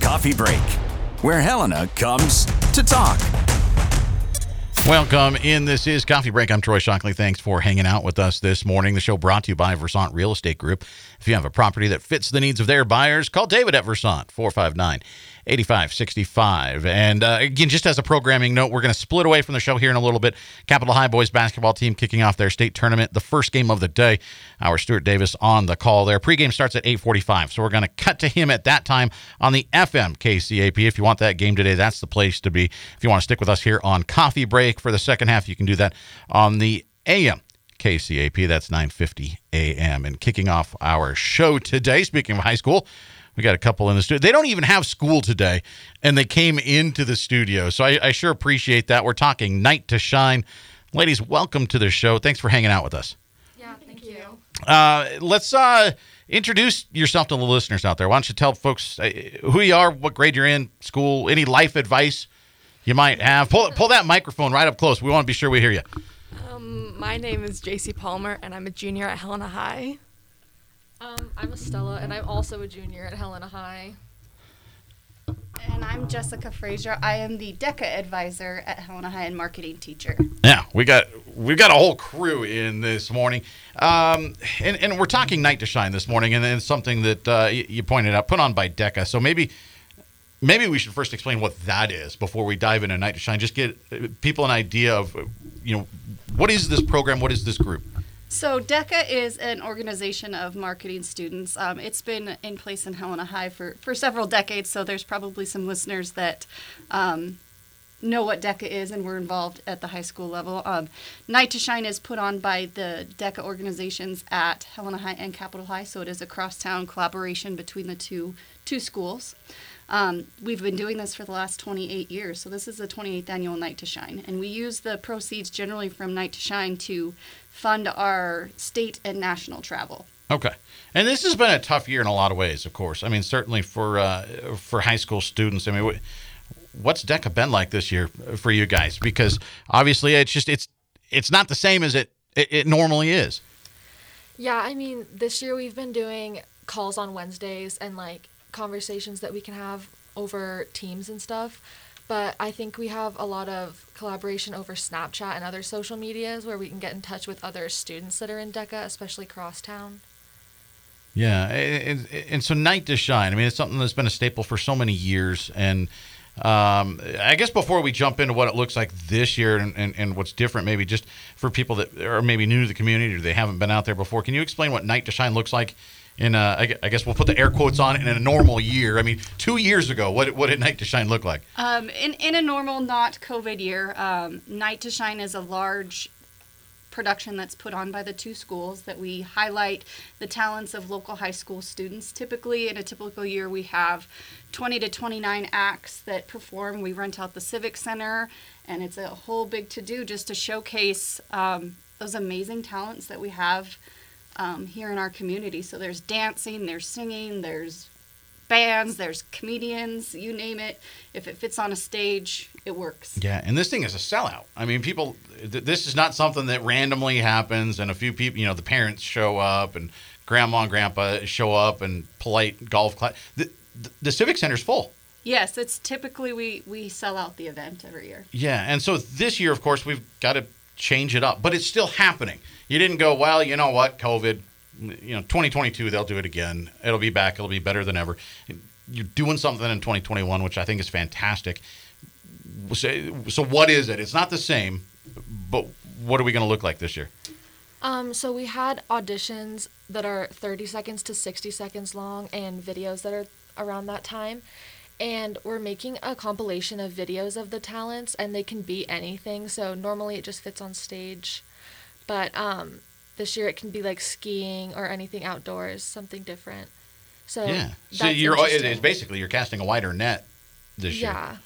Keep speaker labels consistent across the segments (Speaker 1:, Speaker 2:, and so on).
Speaker 1: Coffee Break, where Helena comes to talk.
Speaker 2: Welcome in. This is Coffee Break. I'm Troy Shockley. Thanks for hanging out with us this morning. The show brought to you by Versant Real Estate Group. If you have a property that fits the needs of their buyers, call David at Versant 459 8565. And uh, again, just as a programming note, we're going to split away from the show here in a little bit. Capital High boys basketball team kicking off their state tournament, the first game of the day. Our Stuart Davis on the call there. Pregame starts at 845, so we're going to cut to him at that time on the FM KCAP. If you want that game today, that's the place to be. If you want to stick with us here on Coffee Break for the second half, you can do that on the AM KCAP. That's 950 AM. And kicking off our show today, speaking of high school, we got a couple in the studio. They don't even have school today, and they came into the studio. So I, I sure appreciate that. We're talking Night to Shine. Ladies, welcome to the show. Thanks for hanging out with us.
Speaker 3: Yeah, thank you.
Speaker 2: Uh, let's uh, introduce yourself to the listeners out there. Why don't you tell folks uh, who you are, what grade you're in, school, any life advice you might have. Pull, pull that microphone right up close. We want to be sure we hear you.
Speaker 3: Um, my name is JC Palmer, and I'm a junior at Helena High.
Speaker 4: Um, I'm Estella, and I'm also a junior at Helena High.
Speaker 5: And I'm Jessica Frazier. I am the DECA advisor at Helena High and marketing teacher.
Speaker 2: Yeah, we got we got a whole crew in this morning, um, and and we're talking Night to Shine this morning, and it's something that uh, you, you pointed out, put on by DECA. So maybe maybe we should first explain what that is before we dive into Night to Shine. Just get uh, people an idea of uh, you know what is this program, what is this group.
Speaker 5: So DECA is an organization of marketing students. Um, it's been in place in Helena High for, for several decades, so there's probably some listeners that um, know what DECA is and were involved at the high school level. Um, Night to Shine is put on by the DECA organizations at Helena High and Capital High, so it is a crosstown collaboration between the two two schools. Um, we've been doing this for the last 28 years, so this is the 28th annual Night to Shine, and we use the proceeds generally from Night to Shine to fund our state and national travel.
Speaker 2: Okay, and this has been a tough year in a lot of ways. Of course, I mean certainly for uh, for high school students. I mean, what's DECA been like this year for you guys? Because obviously, it's just it's it's not the same as it it, it normally is.
Speaker 4: Yeah, I mean, this year we've been doing calls on Wednesdays and like conversations that we can have over Teams and stuff. But I think we have a lot of collaboration over Snapchat and other social medias where we can get in touch with other students that are in DECA, especially crosstown.
Speaker 2: Yeah, and, and so Night to Shine. I mean, it's something that's been a staple for so many years. And um, I guess before we jump into what it looks like this year and, and, and, what's different, maybe just for people that are maybe new to the community or they haven't been out there before, can you explain what Night to Shine looks like in a, I guess we'll put the air quotes on in a normal year. I mean, two years ago, what what did Night to Shine look like?
Speaker 5: Um, in in a normal, not COVID year, um, Night to Shine is a large production that's put on by the two schools that we highlight the talents of local high school students. Typically, in a typical year, we have 20 to 29 acts that perform. We rent out the Civic Center, and it's a whole big to do just to showcase um, those amazing talents that we have um, here in our community. So there's dancing, there's singing, there's bands, there's comedians, you name it. If it fits on a stage, it works.
Speaker 2: Yeah, and this thing is a sellout. I mean, people, th- this is not something that randomly happens and a few people, you know, the parents show up and grandma and grandpa show up and polite golf class. The, the, the Civic Center's full.
Speaker 5: Yes, it's typically we we sell out the event every year.
Speaker 2: Yeah, and so this year, of course, we've got to change it up, but it's still happening. You didn't go, well, you know what, COVID, you know, 2022, they'll do it again. It'll be back. It'll be better than ever. You're doing something in 2021, which I think is fantastic. So, so what is it? It's not the same, but what are we going to look like this year?
Speaker 4: Um, so we had auditions that are 30 seconds to 60 seconds long and videos that are around that time. And we're making a compilation of videos of the talents, and they can be anything. So normally it just fits on stage. But um, this year it can be like skiing or anything outdoors, something different. So
Speaker 2: yeah, so you're it's basically you're casting a wider net this year.
Speaker 4: Yeah.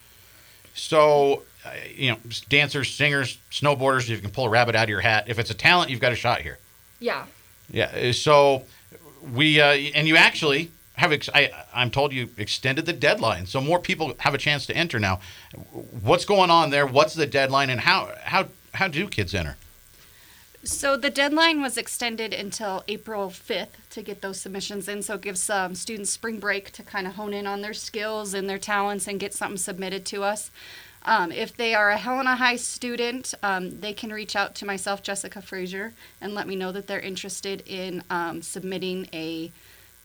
Speaker 2: So, uh, you know, dancers, singers, snowboarders, you can pull a rabbit out of your hat. If it's a talent, you've got a shot here.
Speaker 4: Yeah.
Speaker 2: Yeah. Uh, so we uh, and you actually have ex- I, I'm told you extended the deadline, so more people have a chance to enter now. What's going on there? What's the deadline, and how how how do kids enter?
Speaker 5: So the deadline was extended until April 5th to get those submissions in. So it gives um, students spring break to kind of hone in on their skills and their talents and get something submitted to us. Um, if they are a Helena High student, um, they can reach out to myself, Jessica Frazier, and let me know that they're interested in um, submitting a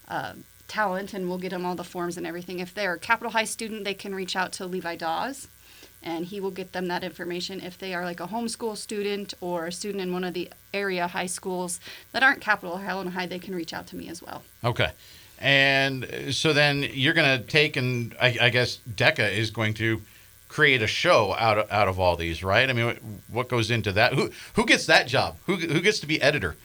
Speaker 5: uh, talent, and we'll get them all the forms and everything. If they're a Capital High student, they can reach out to Levi Dawes, and he will get them that information. If they are like a homeschool student or a student in one of the area high schools that aren't Capital Helena High, they can reach out to me as well.
Speaker 2: Okay. And uh, so then you're going to take and I, I guess DECA is going to create a show out of, out of all these, right? I mean, what- what goes into that? Who who gets that job? Who who gets to be editor?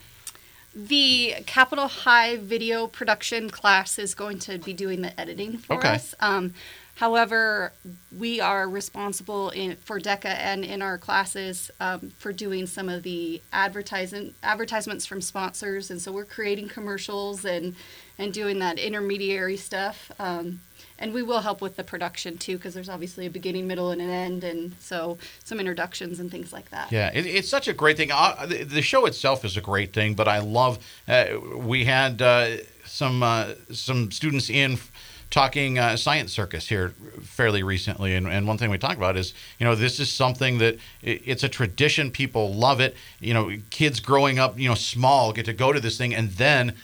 Speaker 5: The Capital High video production class is going to be doing the editing for
Speaker 2: Okay.
Speaker 5: us. Um, however, we are responsible in, for DECA and in our classes um, for doing some of the advertising advertisements from sponsors, and so we're creating commercials and and doing that intermediary stuff. Um, and we will help with the production too, because there's obviously a beginning, middle, and an end, and so some introductions and things like that.
Speaker 2: Yeah, it, it's such a great thing. Uh, the, the show itself is a great thing, but I love. Uh, we had uh, some uh, some students in talking uh, science circus here fairly recently, and, and one thing we talked about is you know this is something that i it's a tradition. People love it. You know, kids growing up, you know, small get to go to this thing, and then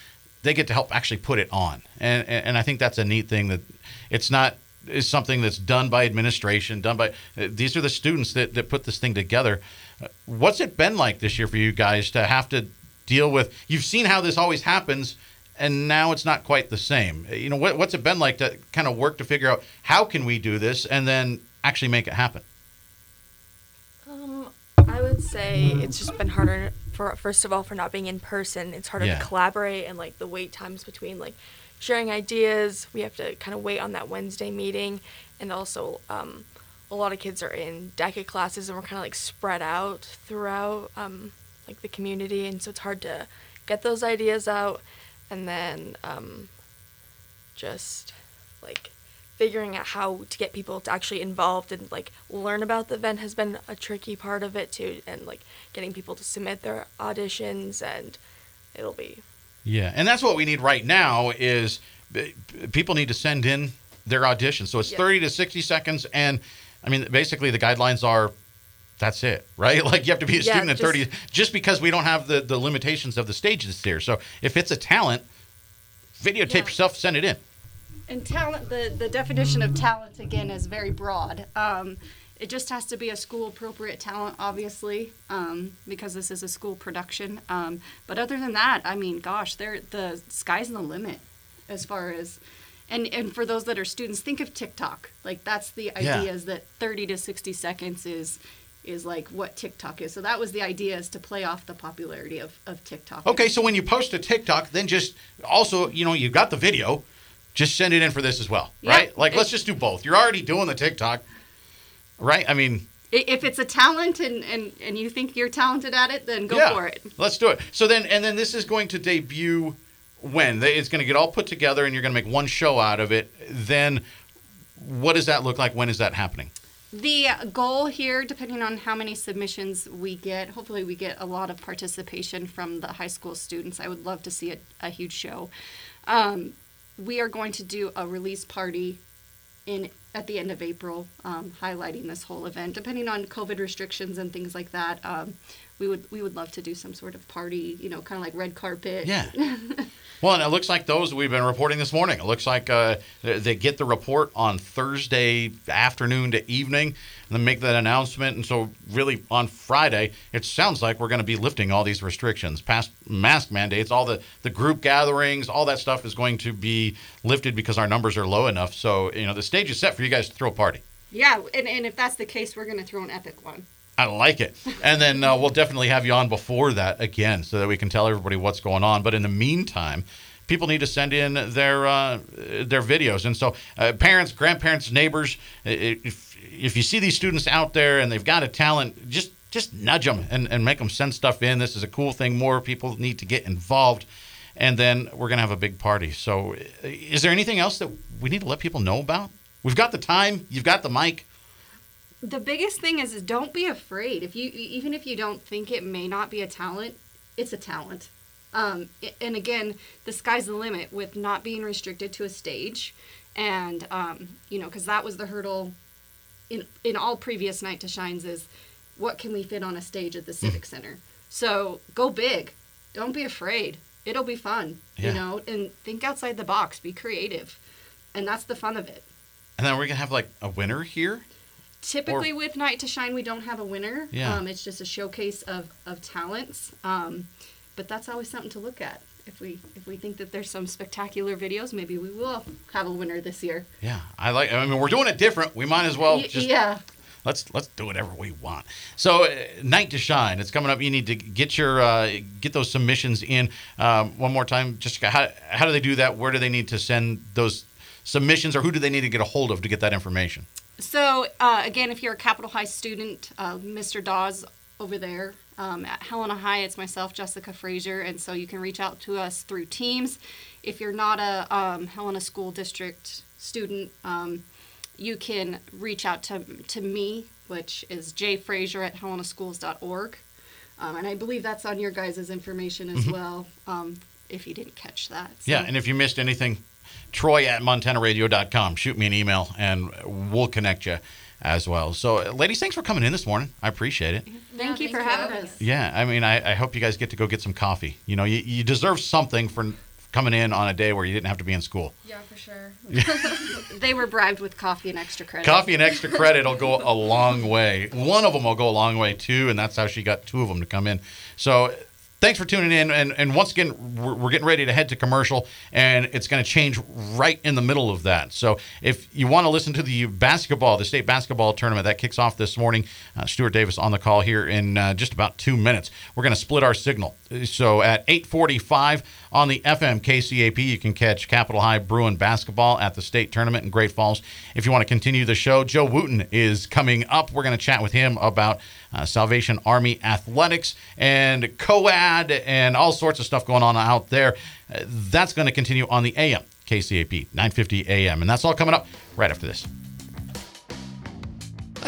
Speaker 2: they get to help actually put it on, and, and I think that's a neat thing that it's not is something that's done by administration, done by these are the students that, that put this thing together. What's it been like this year for you guys to have to deal with? You've seen how this always happens, and now it's not quite the same. You know, what, what's it been like to kind of work to figure out how can we do this and then actually make it happen?
Speaker 3: Um, I would say it's just been harder for first of all for not being in person. It's harder
Speaker 2: Yeah.
Speaker 3: to collaborate and like the wait times between like sharing ideas. We have to kind of wait on that Wednesday meeting, and also um, a lot of kids are in DECA classes and we're kind of like spread out throughout um, like the community, and so it's hard to get those ideas out, and then um, just like figuring out how to get people to actually involved and like learn about the event has been a tricky part of it too. And like getting people to submit their auditions and it'll be
Speaker 2: Yeah, and that's what we need right now is uh, people need to send in their auditions. So it's
Speaker 3: Yeah.
Speaker 2: 30 to 60 seconds and I mean basically the guidelines are that's it, right? Like you have to be a
Speaker 3: Yeah,
Speaker 2: student at
Speaker 3: just-
Speaker 2: 30 just because we don't have the the limitations of the stages here. So if it's a talent, videotape
Speaker 5: Yeah.
Speaker 2: yourself, send it in.
Speaker 5: And talent, the, the definition of talent again is very broad. Um, it just has to be a school appropriate talent, obviously, um, because this is a school production. Um, but other than that, I mean, gosh, there the sky's the limit as far as. And, and for those that are students, think of TikTok. Like that's the
Speaker 2: Yeah.
Speaker 5: idea is that 30 to 60 seconds is is like what TikTok is. So that was the idea is to play off the popularity of, of TikTok.
Speaker 2: Okay, so when you post a TikTok, then just also, you know, you've got the video, just send it in for this as well,
Speaker 5: Yeah.
Speaker 2: right? Like let's just do both. You're already doing the TikTok. Right? I mean,
Speaker 5: If it's a talent and, and, and you think you're talented at it, then go
Speaker 2: yeah,
Speaker 5: for it.
Speaker 2: Let's do it. So then, and then this is going to debut when it's going to get all put together, and you're going to make one show out of it. Then, what does that look like? When is that happening?
Speaker 5: The goal here, depending on how many submissions we get, hopefully we get a lot of participation from the high school students. I would love to see a, a huge show. Um, we are going to do a release party in at the end of April, um, highlighting this whole event. Depending on COVID restrictions and things like that, um, we would we would love to do some sort of party. You know, kind of like red carpet.
Speaker 2: Yeah. well, and it looks like those we've been reporting this morning. It looks like uh, they they get the report on Thursday afternoon to evening, and then make that announcement. And so, really, on Friday, it sounds like we're going to be lifting all these restrictions, past mask mandates, all the the group gatherings, all that stuff is going to be lifted because our numbers are low enough. So, you know, the stage is set for you guys to throw a party.
Speaker 5: Yeah, and, and if that's the case, we're going to throw an epic one.
Speaker 2: I like it. And then uh, we'll definitely have you on before that again so that we can tell everybody what's going on. But in the meantime, people need to send in their uh, their videos. And so, uh, parents, grandparents, neighbors, if, if you see these students out there and they've got a talent, just just nudge them and, and make them send stuff in. This is a cool thing. More people need to get involved. And then we're going to have a big party. So, is there anything else that we need to let people know about? We've got the time, you've got the mic.
Speaker 5: The biggest thing is, is don't be afraid. If you even if you don't think it may not be a talent, it's a talent. Um, and again, the sky's the limit with not being restricted to a stage, and um, you know, because that was the hurdle in in all previous night to shines is what can we fit on a stage at the civic center. So go big, don't be afraid. It'll be fun,
Speaker 2: Yeah.
Speaker 5: you know, and think outside the box, be creative, and that's the fun of it.
Speaker 2: And then we're gonna have like a winner here.
Speaker 5: Typically, with Night to Shine, we don't have a winner.
Speaker 2: Yeah.
Speaker 5: Um, it's just a showcase of, of talents. Um, but that's always something to look at. If we if we think that there's some spectacular videos, maybe we will have a winner this year.
Speaker 2: Yeah, I like. I mean, we're doing it different. We might as well just
Speaker 5: yeah.
Speaker 2: let's let's do whatever we want. So, uh, night to shine. It's coming up. You need to get your uh, get those submissions in um, one more time. Just how how do they do that? Where do they need to send those submissions, or who do they need to get a hold of to get that information?
Speaker 5: So uh, again, if you're a Capital High student, uh, Mr. Dawes over there um, at Helena High, it's myself, Jessica Frazier, and so you can reach out to us through Teams. If you're not a um, Helena School District student, um, you can reach out to to me, which is jfrazier at helenaschools.org, um, and I believe that's on your guys' information as well. Um, if you didn't catch that, So-
Speaker 2: Yeah, and if you missed anything, Troy at montanaradio.com. Shoot me an email, and we'll connect you as well. So, uh, ladies, thanks for coming in this morning. I appreciate it.
Speaker 5: thank
Speaker 4: Yeah,
Speaker 5: you for
Speaker 4: thanks
Speaker 5: having
Speaker 4: having
Speaker 5: us.
Speaker 2: Yeah, I mean, I, I hope you guys get to go get some coffee. You know, you, you deserve something for coming in on a day where you didn't have to be in school.
Speaker 4: Yeah, for sure.
Speaker 5: They were bribed with coffee and extra credit.
Speaker 2: Coffee and extra credit will go a long way. One of them will go a long way too, and that's how she got two of them to come in. So. Thanks for tuning in, and, and once again, we're, we're getting ready to head to commercial, and it's going to change right in the middle of that. So, if you want to listen to the basketball, the state basketball tournament that kicks off this morning, uh, Stuart Davis on the call here in uh, just about two minutes. We're going to split our signal. So, at 8:45 on the FM KCAP, you can catch Capital High Bruin basketball at the state tournament in Great Falls. If you want to continue the show, Joe Wooten is coming up. We're going to chat with him about uh, Salvation Army athletics and COAD and all sorts of stuff going on out there. That's going to continue on the AM KCAP 950 AM, and that's all coming up right after this.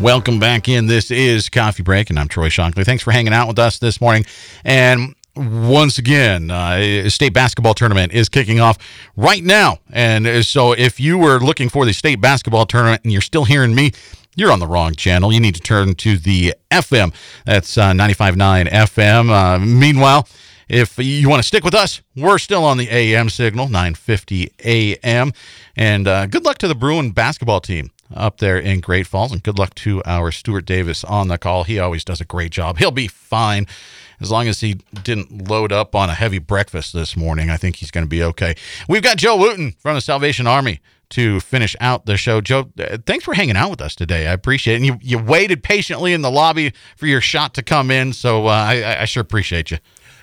Speaker 2: Welcome back in. This is Coffee Break, and I'm Troy Shockley. Thanks for hanging out with us this morning. And once again, uh, state basketball tournament is kicking off right now. And uh, so, if you were looking for the state basketball tournament and you're still hearing me, you're on the wrong channel. You need to turn to the FM. That's uh, 95.9 FM. Uh, meanwhile, if you want to stick with us, we're still on the AM signal, 950 AM. And uh, good luck to the Bruin basketball team up there in Great Falls. And good luck to our Stuart Davis on the call. He always does a great job. He'll be fine as long as he didn't load up on a heavy breakfast this morning. I think he's going to be okay. We've got Joe Wooten from the Salvation Army to finish out the show. Joe, uh, thanks for hanging out with us today. I appreciate it. And you, you waited patiently in the lobby for your shot to come in. So uh, I, I sure appreciate you.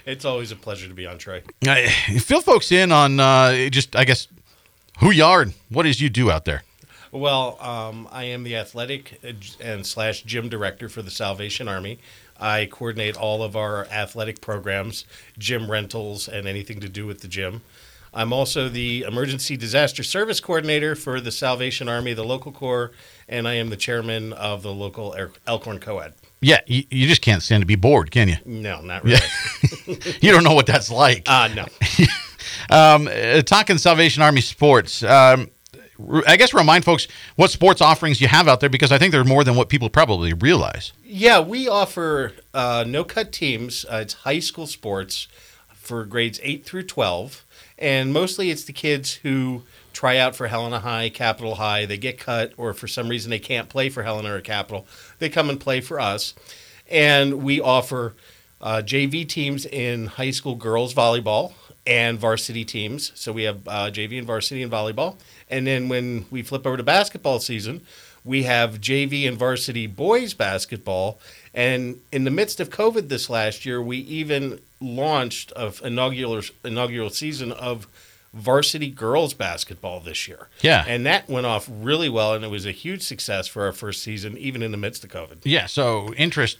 Speaker 6: It's always a pleasure to be on, Trey.
Speaker 2: Uh, fill folks in on uh, just, I guess, who you are and what is you do out there.
Speaker 6: Well, um, I am the athletic and slash gym director for the Salvation Army. I coordinate all of our athletic programs, gym rentals, and anything to do with the gym. I'm also the emergency disaster service coordinator for the Salvation Army, the local corps, and I am the chairman of the local El- Elkhorn COAD.
Speaker 2: Yeah, you, you just can't stand to be bored, can you?
Speaker 6: No, not really.
Speaker 2: You don't know what that's like.
Speaker 6: Uh, no.
Speaker 2: Um, uh, talking Salvation Army sports. Um, I guess remind folks what sports offerings you have out there because I think they're more than what people probably realize.
Speaker 6: Yeah, we offer uh, no cut teams. Uh, it's high school sports for grades 8 through 12. And mostly it's the kids who try out for Helena High, Capital High. They get cut, or for some reason they can't play for Helena or Capital. They come and play for us. And we offer uh, JV teams in high school girls volleyball and varsity teams. So we have uh, JV and varsity and volleyball. And then when we flip over to basketball season, we have JV and varsity boys basketball. And in the midst of COVID this last year, we even launched an inaugural inaugural season of varsity girls basketball this year.
Speaker 2: Yeah.
Speaker 6: And that went off really well and it was a huge success for our first season even in the midst of COVID.
Speaker 2: Yeah, so interest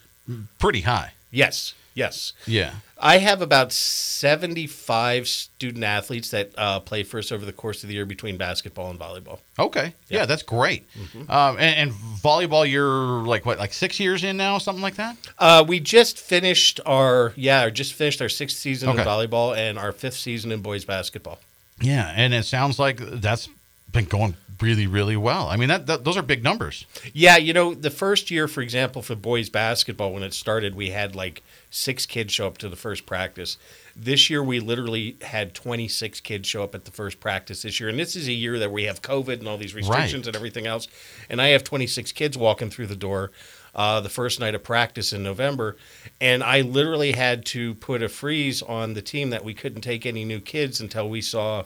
Speaker 2: pretty high.
Speaker 6: Yes. Yes.
Speaker 2: Yeah.
Speaker 6: I have about 75 student athletes that uh, play for us over the course of the year between basketball and volleyball.
Speaker 2: Okay. Yeah,
Speaker 6: Yeah.
Speaker 2: that's great. Um, and, and volleyball, you're like what, like six years in now, something like that?
Speaker 6: Uh, we just finished our yeah, just finished our sixth season
Speaker 2: Okay.
Speaker 6: in volleyball and our fifth season in boys basketball.
Speaker 2: Yeah, and it sounds like that's been going really, really well. I mean, that, that those are big numbers.
Speaker 6: Yeah, you know, the first year, for example, for boys basketball, when it started, we had like six kids show up to the first practice. This year, we literally had 26 kids show up at the first practice this year. And this is a year that we have COVID and all these restrictions
Speaker 2: Right.
Speaker 6: and everything else. And I have 26 kids walking through the door uh, the first night of practice in November. And I literally had to put a freeze on the team that we couldn't take any new kids until we saw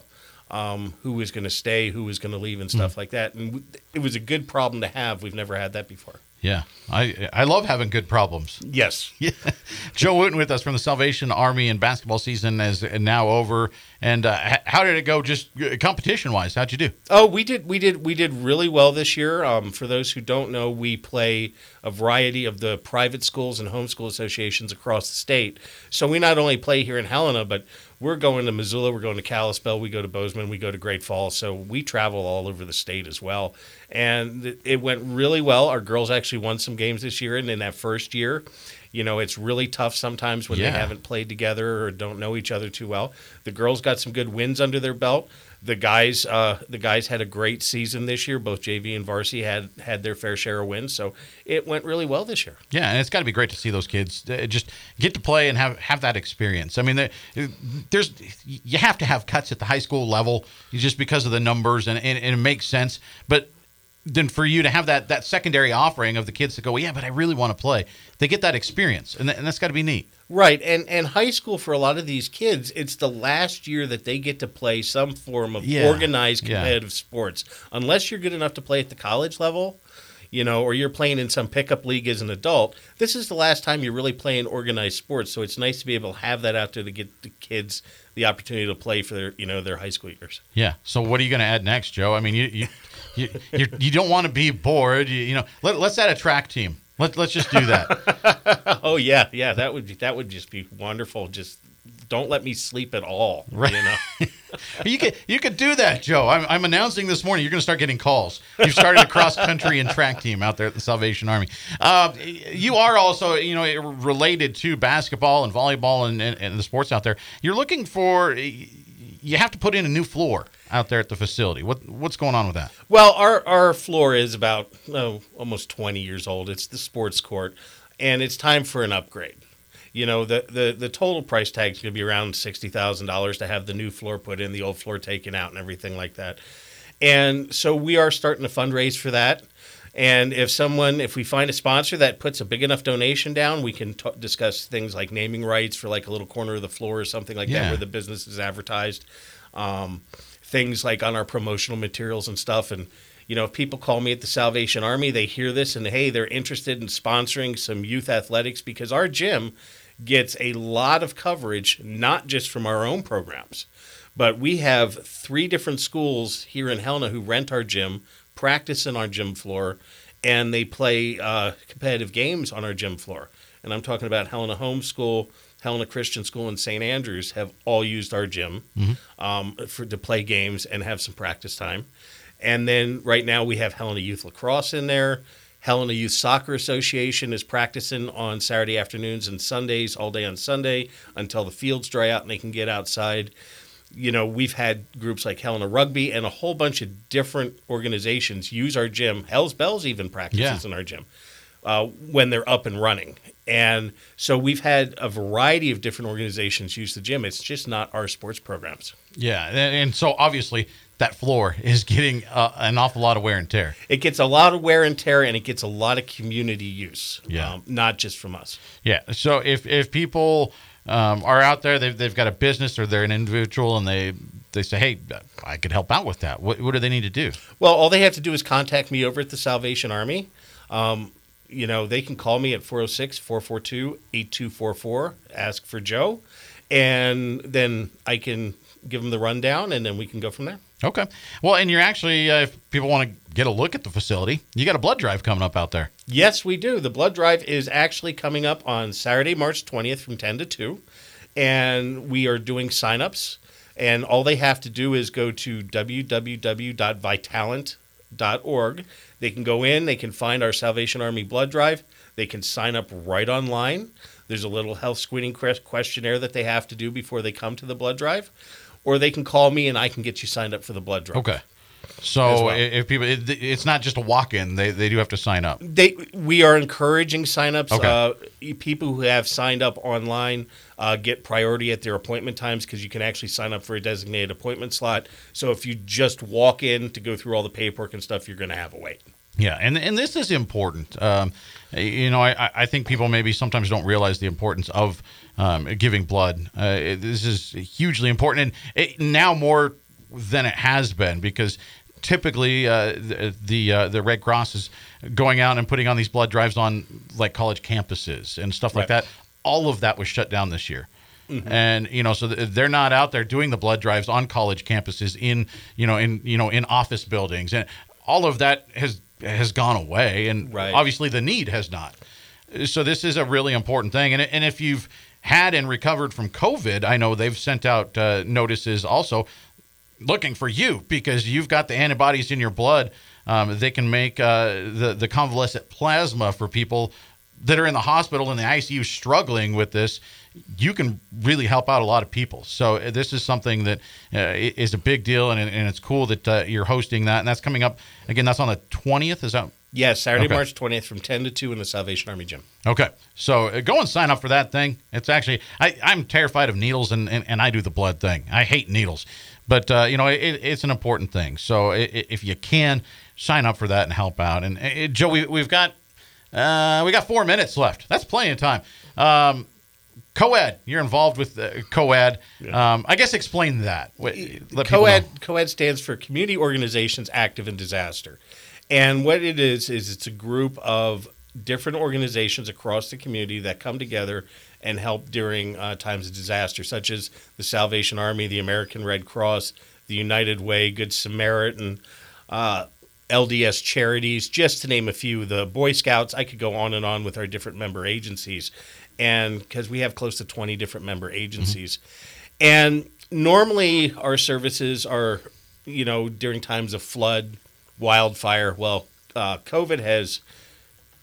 Speaker 6: um, who was going to stay, who was going to leave, and stuff like that. And it was a good problem to have. We've never had that before.
Speaker 2: Yeah, I I love having good problems.
Speaker 6: Yes.
Speaker 2: Yeah. Joe Wooten with us from the Salvation Army and basketball season is now over. And uh, how did it go, just competition wise? How'd you do?
Speaker 6: Oh, we did, we did, we did really well this year. Um, for those who don't know, we play a variety of the private schools and homeschool associations across the state. So we not only play here in Helena, but we're going to Missoula, we're going to Kalispell, we go to Bozeman, we go to Great Falls. So we travel all over the state as well. And it- went really well. Our girls actually won some games this year, and in that first year. You know, it's really tough sometimes when
Speaker 2: Yeah.
Speaker 6: they haven't played together or don't know each other too well. The girls got some good wins under their belt. The guys, uh, the guys had a great season this year. Both JV and varsity had had their fair share of wins, so it went really well this year.
Speaker 2: Yeah, and it's got to be great to see those kids uh, just get to play and have have that experience. I mean, there's you have to have cuts at the high school level just because of the numbers, and, and, and it makes sense. But then for you to have that that secondary offering of the kids to go, well, yeah, but I really want to play. They get that experience, and, that, and that's got to be neat.
Speaker 6: Right, and and high school for a lot of these kids, it's the last year that they get to play some form of
Speaker 2: Yeah,
Speaker 6: organized
Speaker 2: yeah.
Speaker 6: competitive sports. Unless you're good enough to play at the college level, you know, or you're playing in some pickup league as an adult, this is the last time you're really playing organized sports. So it's nice to be able to have that out there to get the kids the opportunity to play for their you know their high school years.
Speaker 2: Yeah. So what are you going to add next, Joe? I mean, you you you, you, you don't want to be bored. You, you know, let, let's add a track team. Let, let's just do that.
Speaker 6: Oh yeah, yeah, that would be, that would just be wonderful. Just don't let me sleep at all.
Speaker 2: Right.
Speaker 6: You know.
Speaker 2: you could you could do that, Joe. I'm, I'm announcing this morning. You're going to start getting calls. You've started a cross country and track team out there at the Salvation Army. Uh, you are also you know related to basketball and volleyball and, and, and the sports out there. You're looking for you have to put in a new floor out there at the facility. What what's going on with that?
Speaker 6: Well, our our floor is about oh, almost 20 years old. It's the sports court, and it's time for an upgrade. You know, the the, the total price tag is going to be around sixty thousand dollars to have the new floor put in, the old floor taken out, and everything like that. And so we are starting to fundraise for that. And if someone, if we find a sponsor that puts a big enough donation down, we can t- discuss things like naming rights for like a little corner of the floor or something like
Speaker 2: Yeah.
Speaker 6: that where the business is advertised. Um, things like on our promotional materials and stuff. And, you know, if people call me at the Salvation Army, they hear this and, hey, they're interested in sponsoring some youth athletics because our gym gets a lot of coverage, not just from our own programs, but we have three different schools here in Helena who rent our gym, practice in our gym floor, and they play uh, competitive games on our gym floor. And I'm talking about Helena Homeschool, Helena Christian School, and St. Andrews have all used our gym um, for to play games and have some practice time. And then right now we have Helena Youth Lacrosse in there. Helena Youth Soccer Association is practicing on Saturday afternoons and Sundays, all day on Sunday until the fields dry out and they can get outside. You know, we've had groups like Helena Rugby and a whole bunch of different organizations use our gym. Hell's Bells even practices
Speaker 2: Yeah.
Speaker 6: in our gym uh, when they're up and running. And so we've had a variety of different organizations use the gym. It's just not our sports programs.
Speaker 2: Yeah, and, and so obviously that floor is getting uh, an awful lot of wear and tear.
Speaker 6: It gets a lot of wear and tear, and it gets a lot of community use.
Speaker 2: Yeah.
Speaker 6: um, not just from us.
Speaker 2: Yeah. So if if people um, are out there, they've, they've got a business or they're an individual, and they they say, hey, I could help out with that. What what do they need to do?
Speaker 6: Well, all they have to do is contact me over at the Salvation Army. Um, you know, they can call me at 406 442 8244, ask for Joe, and then I can give them the rundown, and then we can go from there.
Speaker 2: Okay. Well, and you're actually, uh, if people want to get a look at the facility, you got a blood drive coming up out there.
Speaker 6: Yes, we do. The blood drive is actually coming up on Saturday, March 20th from 10 to 2. And we are doing signups. And all they have to do is go to www.vitalant.org. They can go in, they can find our Salvation Army blood drive. They can sign up right online. There's a little health screening questionnaire that they have to do before they come to the blood drive. Or they can call me and I can get you signed up for the blood drive.
Speaker 2: Okay. So
Speaker 6: well.
Speaker 2: if people, it, it's not just a walk-in; they, they do have to sign up.
Speaker 6: They we are encouraging signups.
Speaker 2: Okay.
Speaker 6: Uh, people who have signed up online uh, get priority at their appointment times because you can actually sign up for a designated appointment slot. So if you just walk in to go through all the paperwork and stuff, you're going to have a wait.
Speaker 2: Yeah, and and this is important. Um, you know, I, I think people maybe sometimes don't realize the importance of um, giving blood. Uh, it- this is hugely important, and it, now more than it has been because typically uh, the the, uh, the Red Cross is going out and putting on these blood drives on like college campuses and stuff like
Speaker 6: Right.
Speaker 2: that. All of that was shut down this year. And you know, so they're not out there doing the blood drives on college campuses in you know in you know in office buildings, and all of that has has gone away, and
Speaker 6: Right.
Speaker 2: obviously the need has not. So this is a really important thing, and and if you've had and recovered from COVID, I know they've sent out uh, notices also looking for you because you've got the antibodies in your blood. Um, they can make uh, the the convalescent plasma for people that are in the hospital in the ICU struggling with this. You can really help out a lot of people. So uh, this is something that uh, is a big deal, and, and it's cool that uh, you're hosting that. And that's coming up again. That's on the twentieth. Is that
Speaker 6: Yes, Saturday,
Speaker 2: Okay.
Speaker 6: March 20th from 10 to 2 in the Salvation Army gym.
Speaker 2: Okay, so uh, go and sign up for that thing. It's actually I, I'm terrified of needles, and, and, and I do the blood thing. I hate needles, but uh, you know it, it's an important thing. So if you can sign up for that and help out, and uh, Joe, we, we've got uh, we got four minutes left. That's plenty of time. Um, COAD, you're involved with uh, COAD. Um, I guess explain that. Let COAD.
Speaker 6: COAD stands for Community Organizations Active in Disaster. And what it is, is it's a group of different organizations across the community that come together and help during uh, times of disaster, such as the Salvation Army, the American Red Cross, the United Way, Good Samaritan, uh, LDS Charities, just to name a few. The Boy Scouts, I could go on and on with our different member agencies. And because we have close to 20 different member agencies. And normally our services are, you know, during times of flood, wildfire. Well, uh, COVID has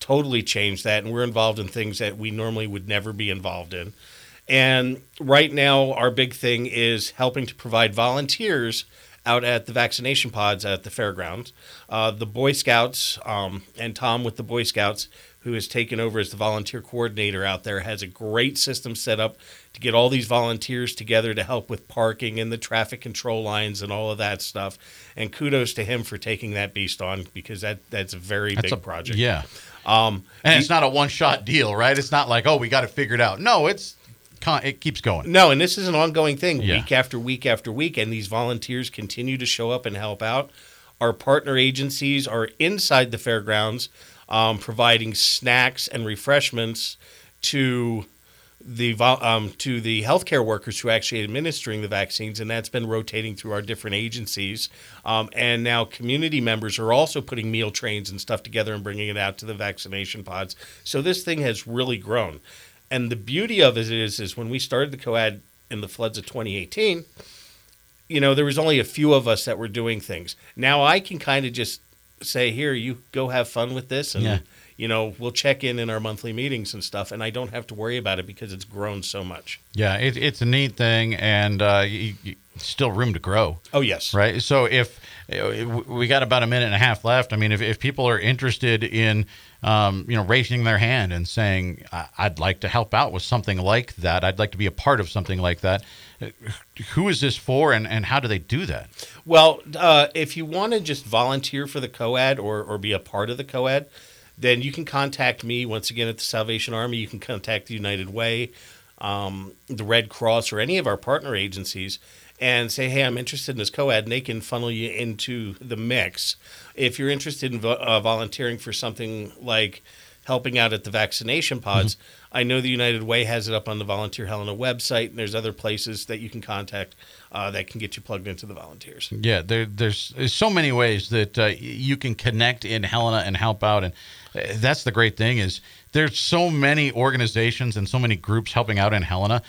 Speaker 6: totally changed that, and we're involved in things that we normally would never be involved in. And right now, our big thing is helping to provide volunteers out at the vaccination pods at the fairgrounds. Uh, the Boy Scouts um, and Tom with the Boy Scouts, who has taken over as the volunteer coordinator out there, has a great system set up to get all these volunteers together to help with parking and the traffic control lines and all of that stuff. And kudos to him for taking that beast on because that that's a very
Speaker 2: That's
Speaker 6: big
Speaker 2: a
Speaker 6: project.
Speaker 2: Yeah,
Speaker 6: Um,
Speaker 2: and it's not a one-shot deal, right? It's not like oh, we got it figured out. No, it's con- it keeps going.
Speaker 6: No, and this is an ongoing thing,
Speaker 2: Yeah.
Speaker 6: week after week after week, and these volunteers continue to show up and help out. Our partner agencies are inside the fairgrounds, um, providing snacks and refreshments to the um, to the healthcare workers who are actually administering the vaccines, and that's been rotating through our different agencies. Um, and now community members are also putting meal trains and stuff together and bringing it out to the vaccination pods. So this thing has really grown. And the beauty of it is, is when we started the COAD in the floods of 2018, you know, there was only a few of us that were doing things. Now I can kind of just say, here, you go have fun with this, and
Speaker 2: Yeah.
Speaker 6: you know, we'll check in in our monthly meetings and stuff, and I don't have to worry about it because it's grown so much.
Speaker 2: Yeah, it, it's a neat thing, and uh, you, you- still room to grow.
Speaker 6: Oh yes.
Speaker 2: Right. So if uh, we got about a minute and a half left, I mean, if, if people are interested in, um, you know, raising their hand and saying, I'd like to help out with something like that, I'd like to be a part of something like that, uh, who is this for and, and how do they do that?
Speaker 6: Well, uh, if you want to just volunteer for the COAD or, or be a part of the COAD, then you can contact me once again at the Salvation Army. You can contact the United Way, um, the Red Cross, or any of our partner agencies and say, hey, I'm interested in this COAD, and they can funnel you into the mix. If you're interested in vo- uh, volunteering for something like helping out at the vaccination pods, mm-hmm. I know the United Way has it up on the Volunteer Helena website, and there's other places that you can contact uh, that can get you plugged into the volunteers.
Speaker 2: Yeah, there, there's, there's so many ways that uh, you can connect in Helena and help out, and uh, that's the great thing is there's so many organizations and so many groups helping out in Helena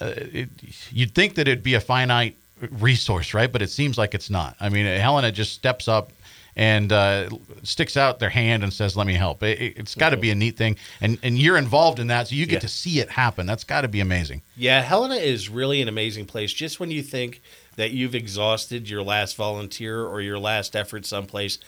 Speaker 2: uh, it, you'd think that it'd be a finite resource, right? But it seems like it's not. I mean, Helena just steps up and uh, sticks out their hand and says, "Let me help." It, has got to be a neat thing, and and you're involved in that, so you get yeah. to see it happen. That's got to be amazing.
Speaker 6: Yeah, Helena is really an amazing place. Just when you think that you've exhausted your last volunteer or your last effort someplace,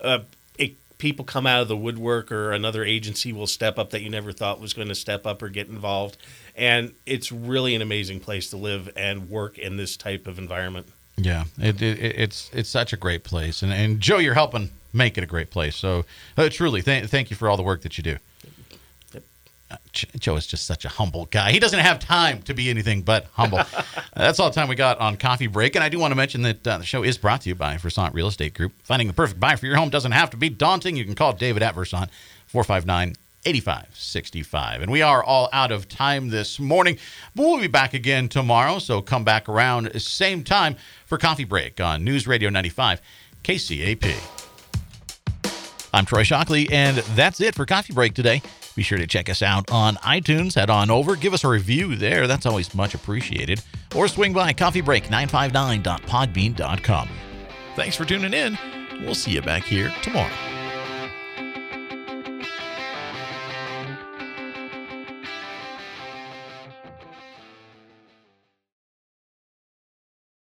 Speaker 6: uh, it, people come out of the woodwork, or another agency will step up that you never thought was going to step up or get involved, and it's really an amazing place to live and work in this type of environment.
Speaker 2: Yeah, it, it, it's it's such a great place, and and Joe, you're helping make it a great place. So uh, truly, th- thank you for all the work that you do. Uh, Joe is just such a humble guy. He doesn't have time to be anything but humble. That's all the time we got on Coffee Break. And I do want to mention that uh, the show is brought to you by Versant Real Estate Group. Finding the perfect buy for your home doesn't have to be daunting. You can call David at Versant, 459 8565. And we are all out of time this morning, but we'll be back again tomorrow. So come back around same time for Coffee Break on News Radio 95 KCAP. I'm Troy Shockley, and that's it for Coffee Break today. Be sure to check us out on iTunes. Head on over, give us a review there. That's always much appreciated. Or swing by coffeebreak959.podbean.com. Thanks for tuning in. We'll see you back here tomorrow.